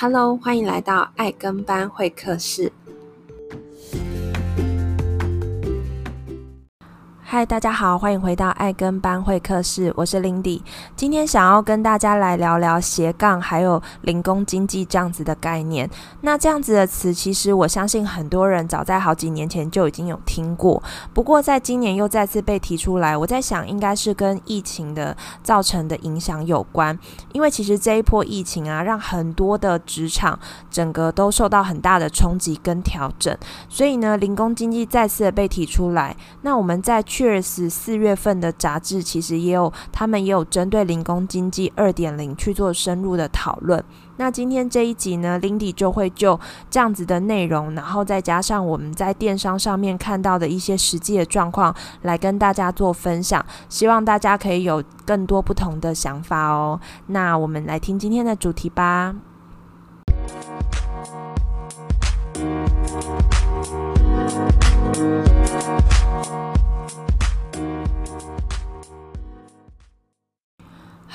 Hello，欢迎来到爱跟班会客室。嗨，大家好，欢迎回到爱跟班会客室，我是 Lindy。今天想要跟大家来聊聊斜杠，还有零工经济这样子的概念。那这样子的词，其实我相信很多人早在好几年前就已经有听过，不过在今年又再次被提出来。我在想，应该是跟疫情的造成的影响有关，因为其实这一波疫情啊，让很多的职场整个都受到很大的冲击跟调整，所以呢，零工经济再次的被提出来。那我们在确实四月份的杂志其实也有，他们也有针对零工经济二点零去做深入的讨论。那今天这一集呢，Lindy 就会就这样子的内容，然后再加上我们在电商上面看到的一些实际的状况，来跟大家做分享。希望大家可以有更多不同的想法哦。那我们来听今天的主题吧。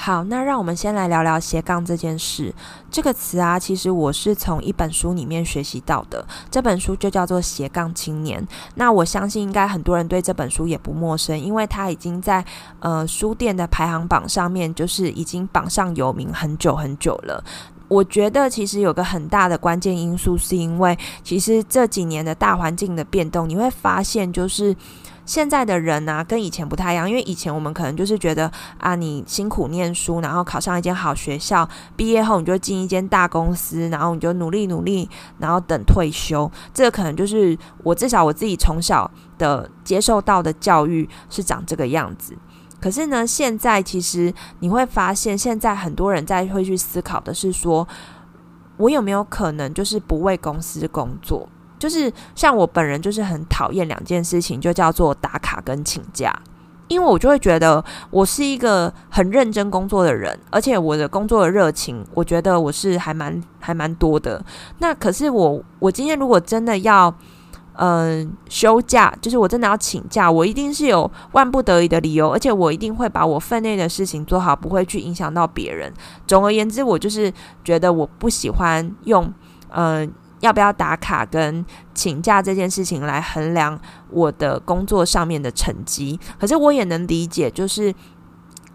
好，那让我们先来聊聊斜杠这件事。这个词啊，其实我是从一本书里面学习到的。这本书就叫做《斜杠青年》。那我相信应该很多人对这本书也不陌生，因为它已经在呃书店的排行榜上面，就是已经榜上有名很久很久了。我觉得其实有个很大的关键因素，是因为其实这几年的大环境的变动，你会发现就是。现在的人啊，跟以前不太一样，因为以前我们可能就是觉得啊，你辛苦念书，然后考上一间好学校，毕业后你就进一间大公司，然后你就努力努力，然后等退休。这个可能就是我至少我自己从小的接受到的教育是长这个样子。可是呢，现在其实你会发现，现在很多人在会去思考的是说，我有没有可能就是不为公司工作？就是像我本人就是很讨厌两件事情，就叫做打卡跟请假，因为我就会觉得我是一个很认真工作的人，而且我的工作的热情，我觉得我是还蛮还蛮多的。那可是我我今天如果真的要嗯、休假，就是我真的要请假，我一定是有万不得已的理由，而且我一定会把我分内的事情做好，不会去影响到别人。总而言之，我就是觉得我不喜欢用嗯。要不要打卡跟请假这件事情来衡量我的工作上面的成绩？可是我也能理解，就是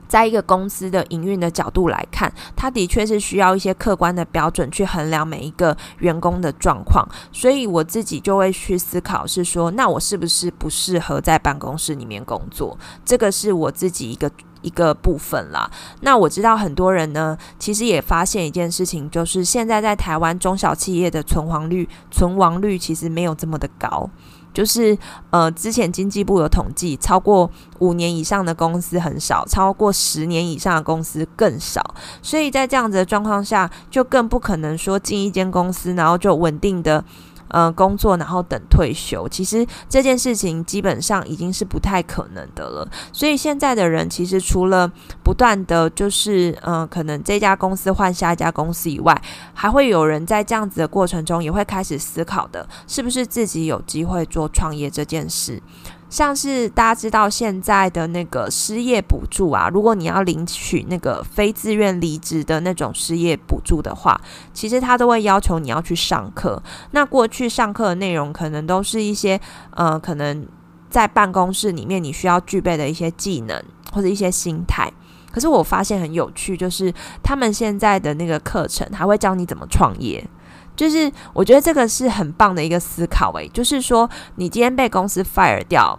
在一个公司的营运的角度来看，它的确是需要一些客观的标准去衡量每一个员工的状况。所以我自己就会去思考，是说，那我是不是不适合在办公室里面工作？这个是我自己一个。一个部分啦，那我知道很多人呢，其实也发现一件事情，就是现在在台湾中小企业的存亡率，存亡率其实没有这么的高，就是呃，之前经济部有统计，超过五年以上的公司很少，超过十年以上的公司更少，所以在这样子的状况下，就更不可能说进一间公司，然后就稳定的。呃，工作然后等退休，其实这件事情基本上已经是不太可能的了。所以现在的人其实除了不断的就是，嗯，可能这家公司换下一家公司以外，还会有人在这样子的过程中也会开始思考的，是不是自己有机会做创业这件事。像是大家知道现在的那个失业补助啊，如果你要领取那个非自愿离职的那种失业补助的话，其实他都会要求你要去上课。那过去上课的内容可能都是一些呃，可能在办公室里面你需要具备的一些技能或者一些心态。可是我发现很有趣，就是他们现在的那个课程还会教你怎么创业。就是我觉得这个是很棒的一个思考诶，就是说你今天被公司 fire 掉，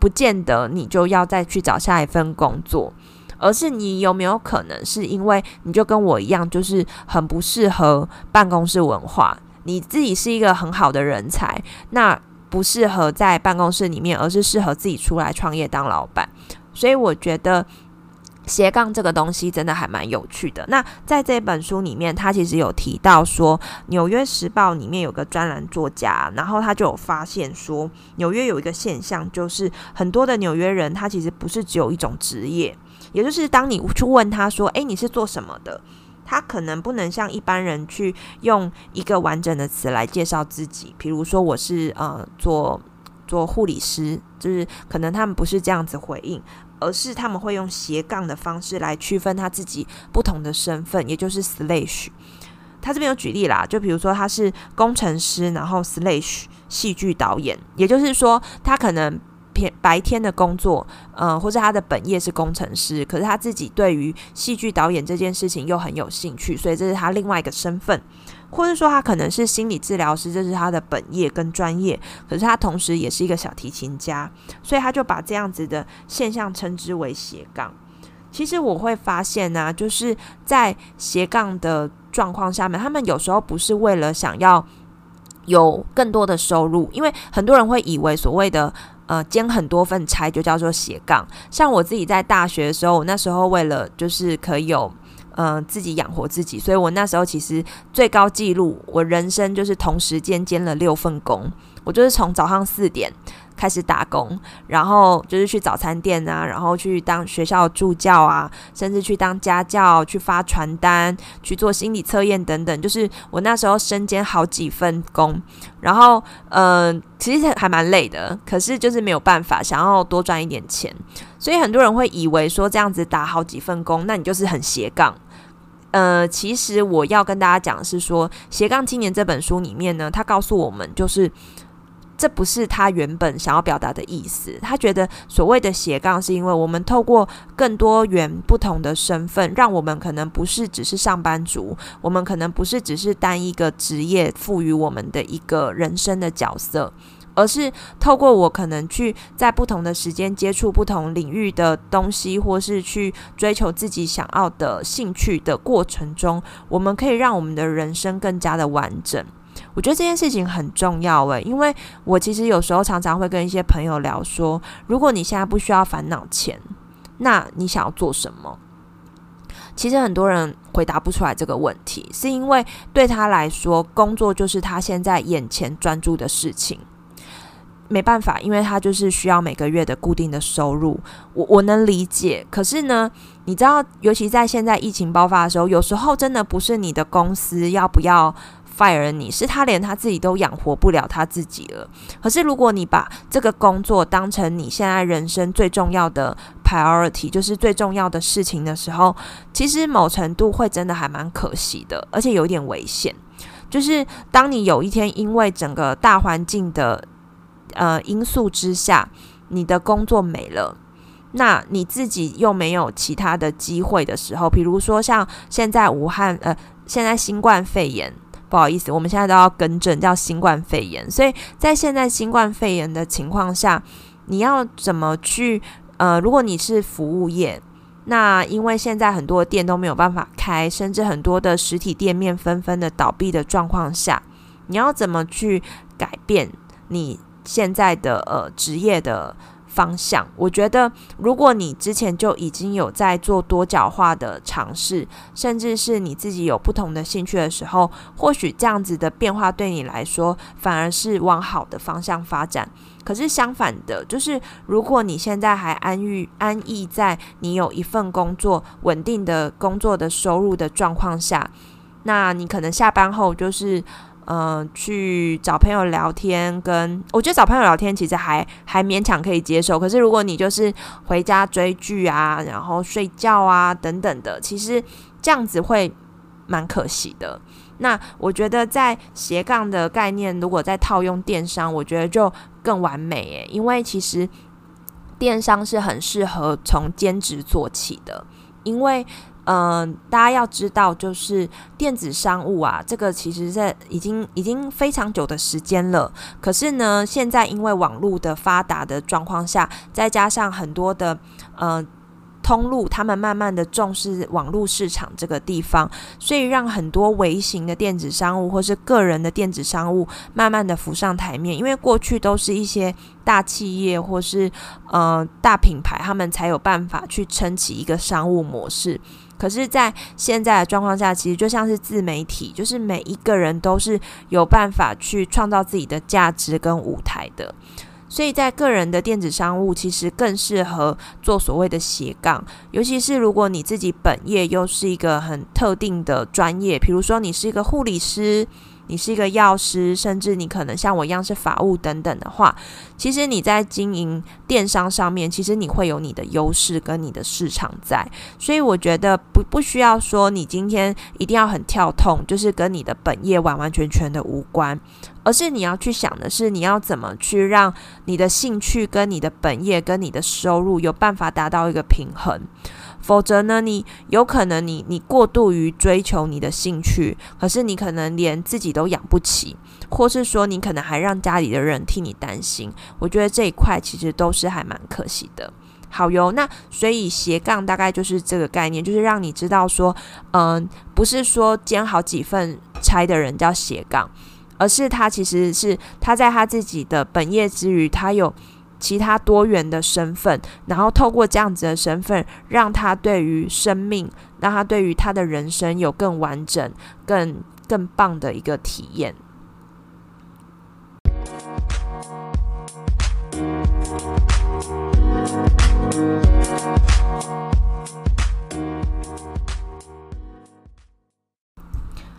不见得你就要再去找下一份工作，而是你有没有可能是因为你就跟我一样，就是很不适合办公室文化，你自己是一个很好的人才，那不适合在办公室里面，而是适合自己出来创业当老板，所以我觉得。斜杠这个东西真的还蛮有趣的。那在这本书里面，他其实有提到说，《纽约时报》里面有个专栏作家，然后他就有发现说，纽约有一个现象，就是很多的纽约人他其实不是只有一种职业，也就是当你去问他说：“诶，你是做什么的？”他可能不能像一般人去用一个完整的词来介绍自己，比如说我是呃做做护理师，就是可能他们不是这样子回应。而是他们会用斜杠的方式来区分他自己不同的身份，也就是 slash。他这边有举例啦，就比如说他是工程师，然后 slash 戏剧导演，也就是说他可能偏白天的工作，呃，或者他的本业是工程师，可是他自己对于戏剧导演这件事情又很有兴趣，所以这是他另外一个身份。或者说他可能是心理治疗师，这是他的本业跟专业，可是他同时也是一个小提琴家，所以他就把这样子的现象称之为斜杠。其实我会发现呢、就是在斜杠的状况下面，他们有时候不是为了想要有更多的收入，因为很多人会以为所谓的呃兼很多份差就叫做斜杠。像我自己在大学的时候，那时候为了就是可以有。嗯、呃，自己养活自己，所以我那时候其实最高纪录，我人生就是同时间兼了六份工。我就是从早上四点开始打工，然后就是去早餐店啊，然后去当学校助教啊，甚至去当家教，去发传单，去做心理测验等等。就是我那时候身兼好几份工，然后嗯、其实还蛮累的，可是就是没有办法，想要多赚一点钱，所以很多人会以为说这样子打好几份工，那你就是很斜杠。呃，其实我要跟大家讲的是说，《斜杠青年》这本书里面呢，他告诉我们，就是这不是他原本想要表达的意思。他觉得所谓的斜杠，是因为我们透过更多元不同的身份，让我们可能不是只是上班族，我们可能不是只是单一个职业赋予我们的一个人生的角色。而是透过我可能去在不同的时间接触不同领域的东西，或是去追求自己想要的兴趣的过程中，我们可以让我们的人生更加的完整。我觉得这件事情很重要诶，因为我其实有时候常常会跟一些朋友聊说，如果你现在不需要烦恼钱，那你想要做什么？其实很多人回答不出来这个问题，是因为对他来说，工作就是他现在眼前专注的事情。没办法，因为他就是需要每个月的固定的收入，我我能理解。可是呢，你知道，尤其在现在疫情爆发的时候，有时候真的不是你的公司要不要 fire 你，是他连他自己都养活不了他自己了。可是如果你把这个工作当成你现在人生最重要的 priority，就是最重要的事情的时候，其实某程度会真的还蛮可惜的，而且有点危险。就是当你有一天因为整个大环境的呃，因素之下，你的工作没了，那你自己又没有其他的机会的时候，比如说像现在武汉，呃，现在新冠肺炎，不好意思，我们现在都要更正，叫新冠肺炎。所以在现在新冠肺炎的情况下，你要怎么去？呃，如果你是服务业，那因为现在很多店都没有办法开，甚至很多的实体店面纷纷的倒闭的状况下，你要怎么去改变你？现在的呃职业的方向，我觉得如果你之前就已经有在做多角化的尝试，甚至是你自己有不同的兴趣的时候，或许这样子的变化对你来说反而是往好的方向发展。可是相反的，就是如果你现在还安于安逸在你有一份工作稳定的工作的收入的状况下，那你可能下班后就是。嗯、去找朋友聊天跟，跟我觉得找朋友聊天其实还还勉强可以接受。可是如果你就是回家追剧啊，然后睡觉啊等等的，其实这样子会蛮可惜的。那我觉得在斜杠的概念，如果再套用电商，我觉得就更完美诶，因为其实电商是很适合从兼职做起的，因为。嗯、大家要知道，就是电子商务啊，这个其实在已经已经非常久的时间了。可是呢，现在因为网络的发达的状况下，再加上很多的呃通路，他们慢慢的重视网络市场这个地方，所以让很多微型的电子商务或是个人的电子商务慢慢的浮上台面。因为过去都是一些大企业或是呃大品牌，他们才有办法去撑起一个商务模式。可是，在现在的状况下，其实就像是自媒体，就是每一个人都是有办法去创造自己的价值跟舞台的。所以在个人的电子商务，其实更适合做所谓的斜杠，尤其是如果你自己本业又是一个很特定的专业，比如说你是一个护理师，你是一个药师，甚至你可能像我一样是法务等等的话，其实你在经营电商上面，其实你会有你的优势跟你的市场在。所以我觉得不不需要说你今天一定要很跳痛，就是跟你的本业完完全全的无关，而是你要去想的是你要怎么去让你的兴趣跟你的本业跟你的收入有办法达到一个平衡。否则呢，你有可能你你过度于追求你的兴趣，可是你可能连自己都养不起，或是说你可能还让家里的人替你担心。我觉得这一块其实都是还蛮可惜的。好哟，那所以斜杠大概就是这个概念，就是让你知道说，嗯，不是说兼好几份差的人叫斜杠，而是他其实是他在他自己的本业之余，他有。其他多元的身份，然后透过这样子的身份，让他对于生命，让他对于他的人生有更完整、更更棒的一个体验。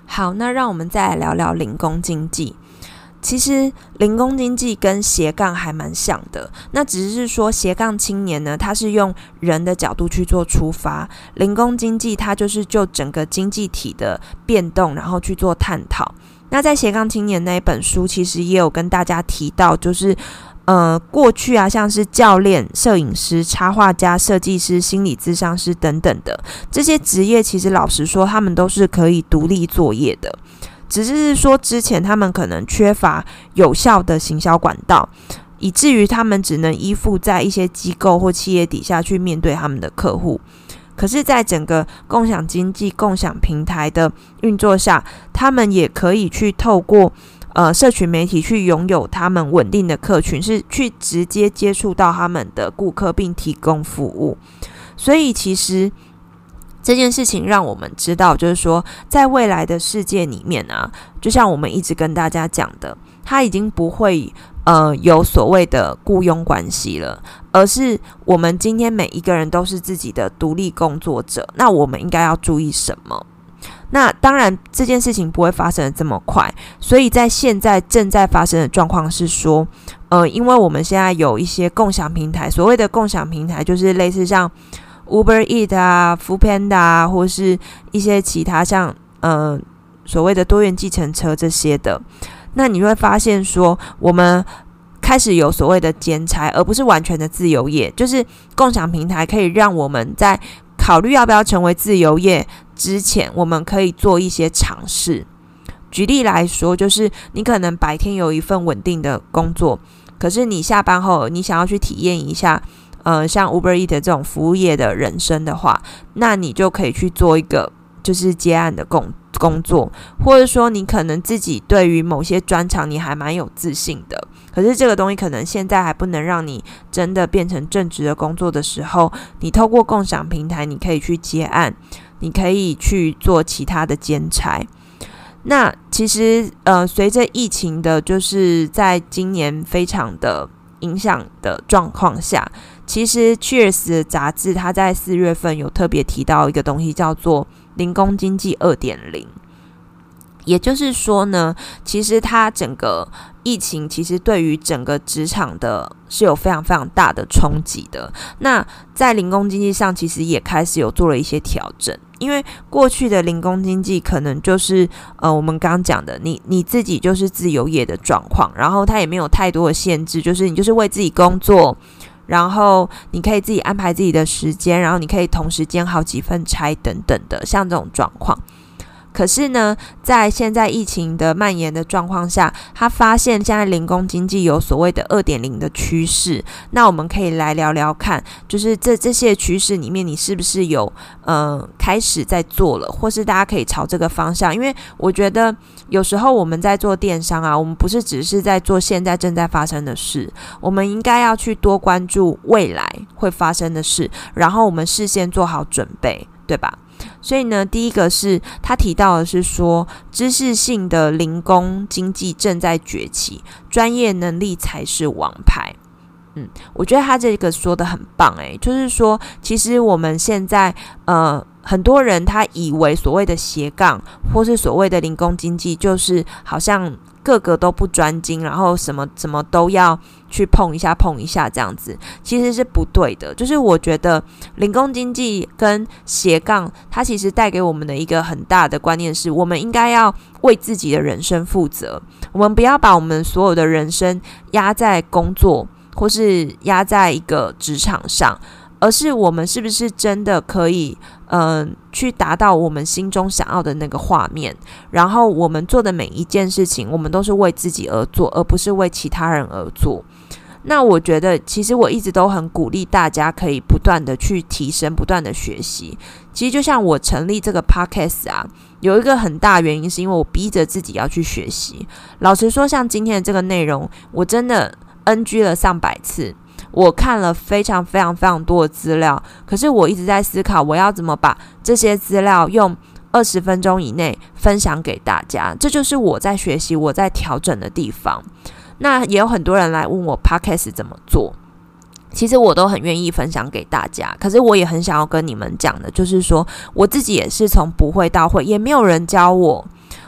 好，那让我们再来聊聊零工经济。其实零工经济跟斜杠还蛮像的，那只是说斜杠青年呢，他是用人的角度去做出发，零工经济它就是就整个经济体的变动，然后去做探讨。那在斜杠青年那一本书，其实也有跟大家提到，就是呃过去啊，像是教练、摄影师、插画家、设计师、心理咨商师等等的这些职业，其实老实说，他们都是可以独立作业的。只是说，之前他们可能缺乏有效的行销管道，以至于他们只能依附在一些机构或企业底下去面对他们的客户。可是，在整个共享经济、共享平台的运作下，他们也可以去透过呃社群媒体去拥有他们稳定的客群，是去直接接触到他们的顾客，并提供服务。所以，其实。这件事情让我们知道，就是说，在未来的世界里面啊，就像我们一直跟大家讲的，它已经不会呃有所谓的雇佣关系了，而是我们今天每一个人都是自己的独立工作者。那我们应该要注意什么？那当然，这件事情不会发生的这么快，所以在现在正在发生的状况是说，呃，因为我们现在有一些共享平台，所谓的共享平台就是类似像。Uber Eat 啊，Foodpanda 啊，或是一些其他像呃所谓的多元计程车这些的，那你会发现说，我们开始有所谓的兼差，而不是完全的自由业。就是共享平台可以让我们在考虑要不要成为自由业之前，我们可以做一些尝试。举例来说，就是你可能白天有一份稳定的工作，可是你下班后，你想要去体验一下。呃，像 Uber Eat 这种服务业的人生的话，那你就可以去做一个就是接案的工工作，或者说你可能自己对于某些专长你还蛮有自信的，可是这个东西可能现在还不能让你真的变成正职的工作的时候，你透过共享平台，你可以去接案，你可以去做其他的兼差。那其实呃，随着疫情的，就是在今年非常的影响的状况下。其实，Cheers 杂志它在四月份有特别提到一个东西，叫做“零工经济二点零”。也就是说呢，其实它整个疫情其实对于整个职场的是有非常非常大的冲击的。那在零工经济上，其实也开始有做了一些调整，因为过去的零工经济可能就是呃，我们刚刚讲的，你你自己就是自由业的状况，然后它也没有太多的限制，就是你就是为自己工作。然后你可以自己安排自己的时间，然后你可以同时兼好几份差等等的，像这种状况。可是呢，在现在疫情的蔓延的状况下，他发现现在零工经济有所谓的二点零的趋势。那我们可以来聊聊看，就是这这些趋势里面，你是不是有呃开始在做了，或是大家可以朝这个方向？因为我觉得有时候我们在做电商啊，我们不是只是在做现在正在发生的事，我们应该要去多关注未来会发生的事，然后我们事先做好准备，对吧？所以呢，第一个是他提到的是说，知识性的零工经济正在崛起，专业能力才是王牌。嗯，我觉得他这个说的很棒，诶，就是说，其实我们现在，呃，很多人他以为所谓的斜杠或是所谓的零工经济，就是好像个个都不专精，然后什么什么都要去碰一下碰一下这样子，其实是不对的。就是我觉得零工经济跟斜杠，它其实带给我们的一个很大的观念是，我们应该要为自己的人生负责，我们不要把我们所有的人生压在工作。或是压在一个职场上，而是我们是不是真的可以，嗯、去达到我们心中想要的那个画面？然后我们做的每一件事情，我们都是为自己而做，而不是为其他人而做。那我觉得，其实我一直都很鼓励大家可以不断的去提升，不断的学习。其实就像我成立这个 podcast 啊，有一个很大原因是因为我逼着自己要去学习。老实说，像今天的这个内容，我真的。NG 了上百次，我看了非常非常非常多的资料，可是我一直在思考，我要怎么把这些资料用二十分钟以内分享给大家。这就是我在学习、我在调整的地方。那也有很多人来问我 Podcast 怎么做，其实我都很愿意分享给大家。可是我也很想要跟你们讲的，就是说我自己也是从不会到会，也没有人教我。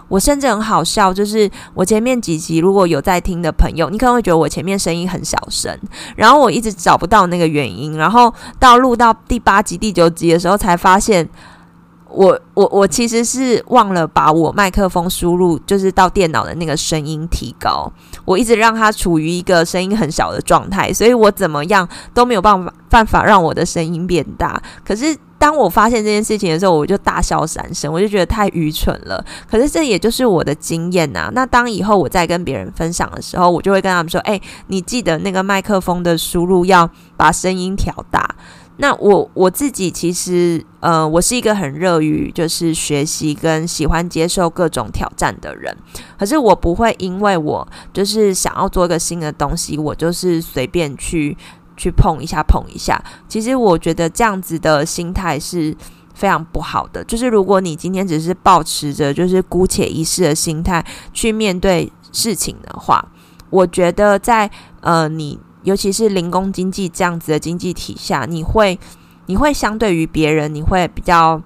我甚至很好笑，就是我前面几集如果有在听的朋友，你可能会觉得我前面声音很小声，然后我一直找不到那个原因，然后到录到第八集、第九集的时候才发现我，我我其实是忘了把我麦克风输入，就是到电脑的那个声音提高，我一直让它处于一个声音很小的状态，所以我怎么样都没有办法办法让我的声音变大，可是。当我发现这件事情的时候，我就大笑三声，我就觉得太愚蠢了。可是这也就是我的经验呐。那当以后我再跟别人分享的时候，我就会跟他们说：“诶，你记得那个麦克风的输入要把声音调大。”那我我自己其实，呃，我是一个很热于就是学习跟喜欢接受各种挑战的人。可是我不会因为我就是想要做一个新的东西，我就是随便去。去碰一下，碰一下。其实我觉得这样子的心态是非常不好的。就是如果你今天只是抱持着就是姑且一试的心态去面对事情的话，我觉得在呃你尤其是零工经济这样子的经济体下，你会你会相对于别人你会比较。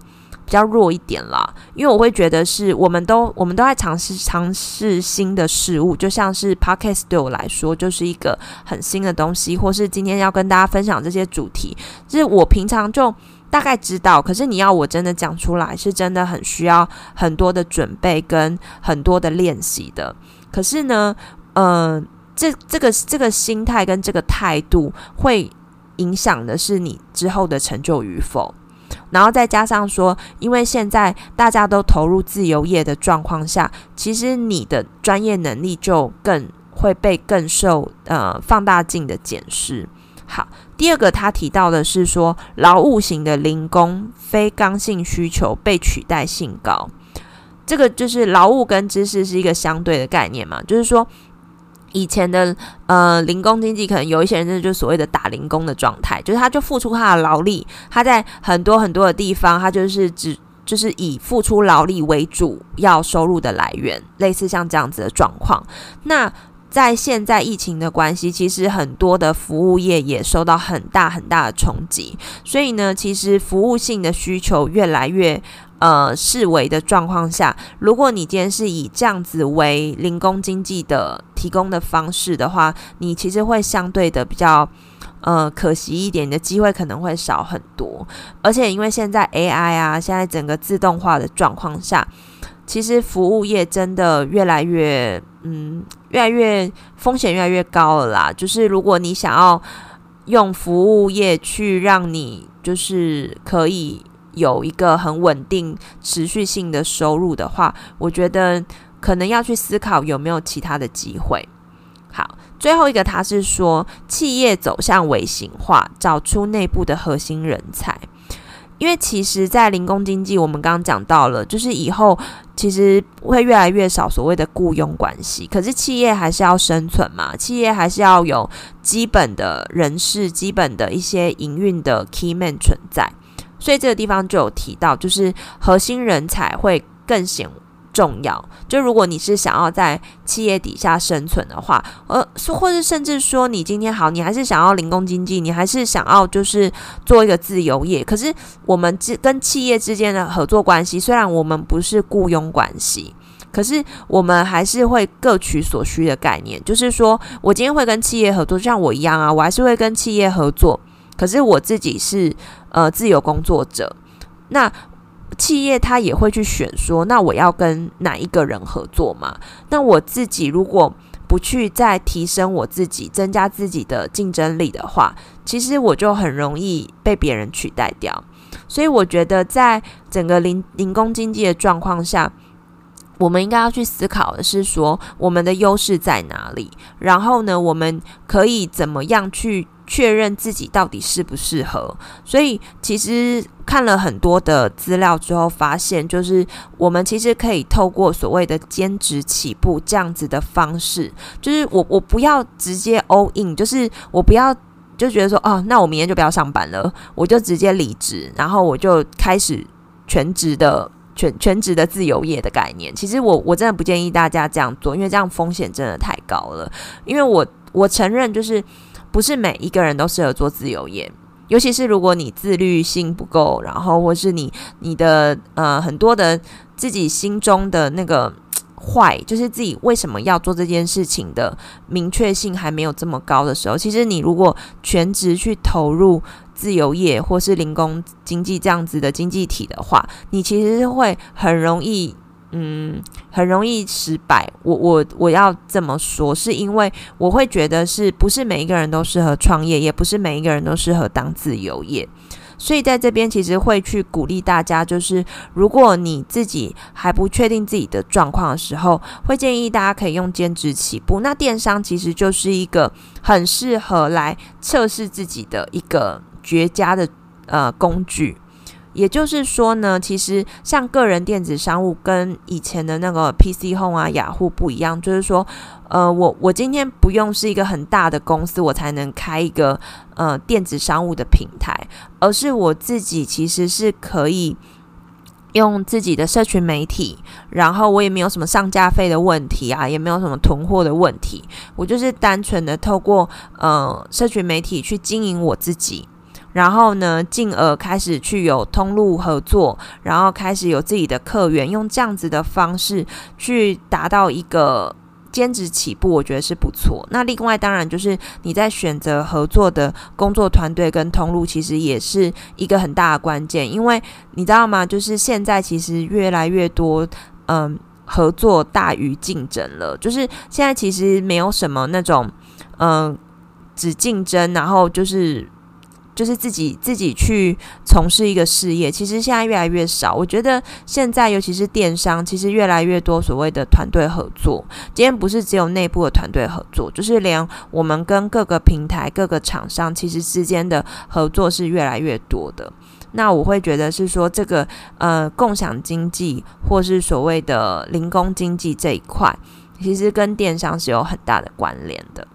比较弱一点啦，因为我会觉得是我们都我们都在尝试尝试新的事物，就像是 Podcast 对我来说就是一个很新的东西，或是今天要跟大家分享这些主题，就是我平常就大概知道，可是你要我真的讲出来，是真的很需要很多的准备跟很多的练习的。可是呢，嗯、这这个这个心态跟这个态度会影响的是你之后的成就与否。然后再加上说，因为现在大家都投入自由业的状况下，其实你的专业能力就更会被更受呃放大镜的检视。好，第二个他提到的是说，劳务型的零工非刚性需求被取代性高，这个就是劳务跟知识是一个相对的概念嘛，就是说。以前的呃零工经济，可能有一些人真的就是所谓的打零工的状态，就是他就付出他的劳力，他在很多很多的地方，他就是只就是以付出劳力为主要收入的来源，类似像这样子的状况。那在现在疫情的关系，其实很多的服务业也受到很大很大的冲击，所以呢，其实服务性的需求越来越。呃，视为的状况下，如果你今天是以这样子为零工经济的提供的方式的话，你其实会相对的比较呃可惜一点，你的机会可能会少很多。而且因为现在 AI 啊，现在整个自动化的状况下，其实服务业真的越来越嗯，越来越风险越来越高了啦。就是如果你想要用服务业去让你就是可以。有一个很稳定、持续性的收入的话，我觉得可能要去思考有没有其他的机会。好，最后一个他是说，企业走向微型化，找出内部的核心人才。因为其实，在零工经济，我们刚刚讲到了，就是以后其实会越来越少所谓的雇佣关系。可是企业还是要生存嘛，企业还是要有基本的人事、基本的一些营运的 key man 存在。所以这个地方就有提到，就是核心人才会更显重要。就如果你是想要在企业底下生存的话，呃，或者甚至说你今天好，你还是想要零工经济，你还是想要就是做一个自由业。可是我们之跟企业之间的合作关系，虽然我们不是雇佣关系，可是我们还是会各取所需的概念。就是说我今天会跟企业合作，就像我一样啊，我还是会跟企业合作。可是我自己是呃自由工作者，那。企业他也会去选说，那我要跟哪一个人合作嘛？那我自己如果不去再提升我自己，增加自己的竞争力的话，其实我就很容易被别人取代掉。所以我觉得，在整个零零工经济的状况下，我们应该要去思考的是说，我们的优势在哪里？然后呢，我们可以怎么样去？确认自己到底适不适合，所以其实看了很多的资料之后，发现就是我们其实可以透过所谓的兼职起步这样子的方式，就是我我不要直接 all in，就是我不要就觉得说哦，那我明天就不要上班了，我就直接离职，然后我就开始全职的全全职的自由业的概念。其实我我真的不建议大家这样做，因为这样风险真的太高了。因为我我承认就是。不是每一个人都适合做自由业，尤其是如果你自律性不够，然后或是你你的呃很多的自己心中的那个坏，就是自己为什么要做这件事情的明确性还没有这么高的时候，其实你如果全职去投入自由业或是零工经济这样子的经济体的话，你其实会很容易。嗯，很容易失败。我我我要这么说，是因为我会觉得是不是每一个人都适合创业，也不是每一个人都适合当自由业。所以在这边其实会去鼓励大家，就是如果你自己还不确定自己的状况的时候，会建议大家可以用兼职起步。那电商其实就是一个很适合来测试自己的一个绝佳的呃工具。也就是说呢，其实像个人电子商务跟以前的那个 PC Home 啊、雅虎不一样，就是说，呃，我我今天不用是一个很大的公司，我才能开一个呃电子商务的平台，而是我自己其实是可以用自己的社群媒体，然后我也没有什么上架费的问题啊，也没有什么囤货的问题，我就是单纯的透过呃社群媒体去经营我自己。然后呢，进而开始去有通路合作，然后开始有自己的客源，用这样子的方式去达到一个兼职起步，我觉得是不错。那另外当然就是你在选择合作的工作团队跟通路，其实也是一个很大的关键，因为你知道吗？就是现在其实越来越多，嗯，合作大于竞争了。就是现在其实没有什么那种，嗯，只竞争，然后就是。就是自己自己去从事一个事业，其实现在越来越少。我觉得现在尤其是电商，其实越来越多所谓的团队合作。今天不是只有内部的团队合作，就是连我们跟各个平台、各个厂商，其实之间的合作是越来越多的。那我会觉得是说，这个呃共享经济，或是所谓的零工经济这一块，其实跟电商是有很大的关联的。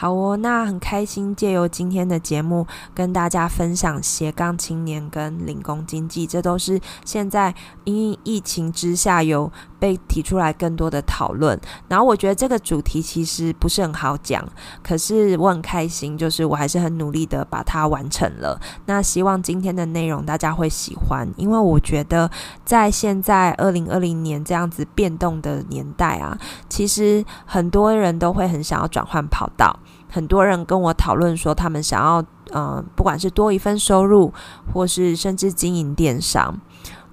好哦，那很开心借由今天的节目跟大家分享斜杠青年跟零工经济，这都是现在因疫情之下有被提出来更多的讨论。然后我觉得这个主题其实不是很好讲，可是我很开心，就是我还是很努力的把它完成了。那希望今天的内容大家会喜欢，因为我觉得在现在二零二零年这样子变动的年代啊，其实很多人都会很想要转换跑道。很多人跟我讨论说，他们想要，呃，不管是多一份收入，或是甚至经营电商。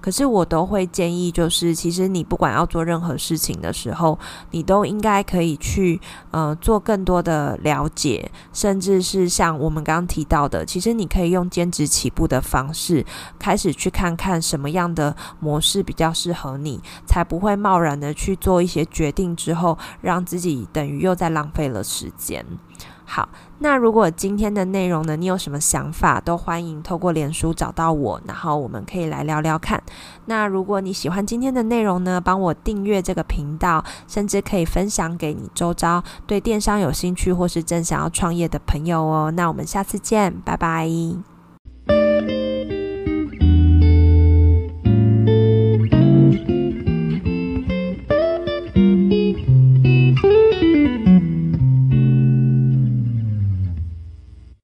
可是我都会建议，就是其实你不管要做任何事情的时候，你都应该可以去，呃，做更多的了解，甚至是像我们刚刚提到的，其实你可以用兼职起步的方式，开始去看看什么样的模式比较适合你，才不会贸然的去做一些决定之后，让自己等于又在浪费了时间。好，那如果今天的内容呢，你有什么想法，都欢迎透过脸书找到我，然后我们可以来聊聊看。那如果你喜欢今天的内容呢，帮我订阅这个频道，甚至可以分享给你周遭对电商有兴趣或是正想要创业的朋友哦。那我们下次见，拜拜。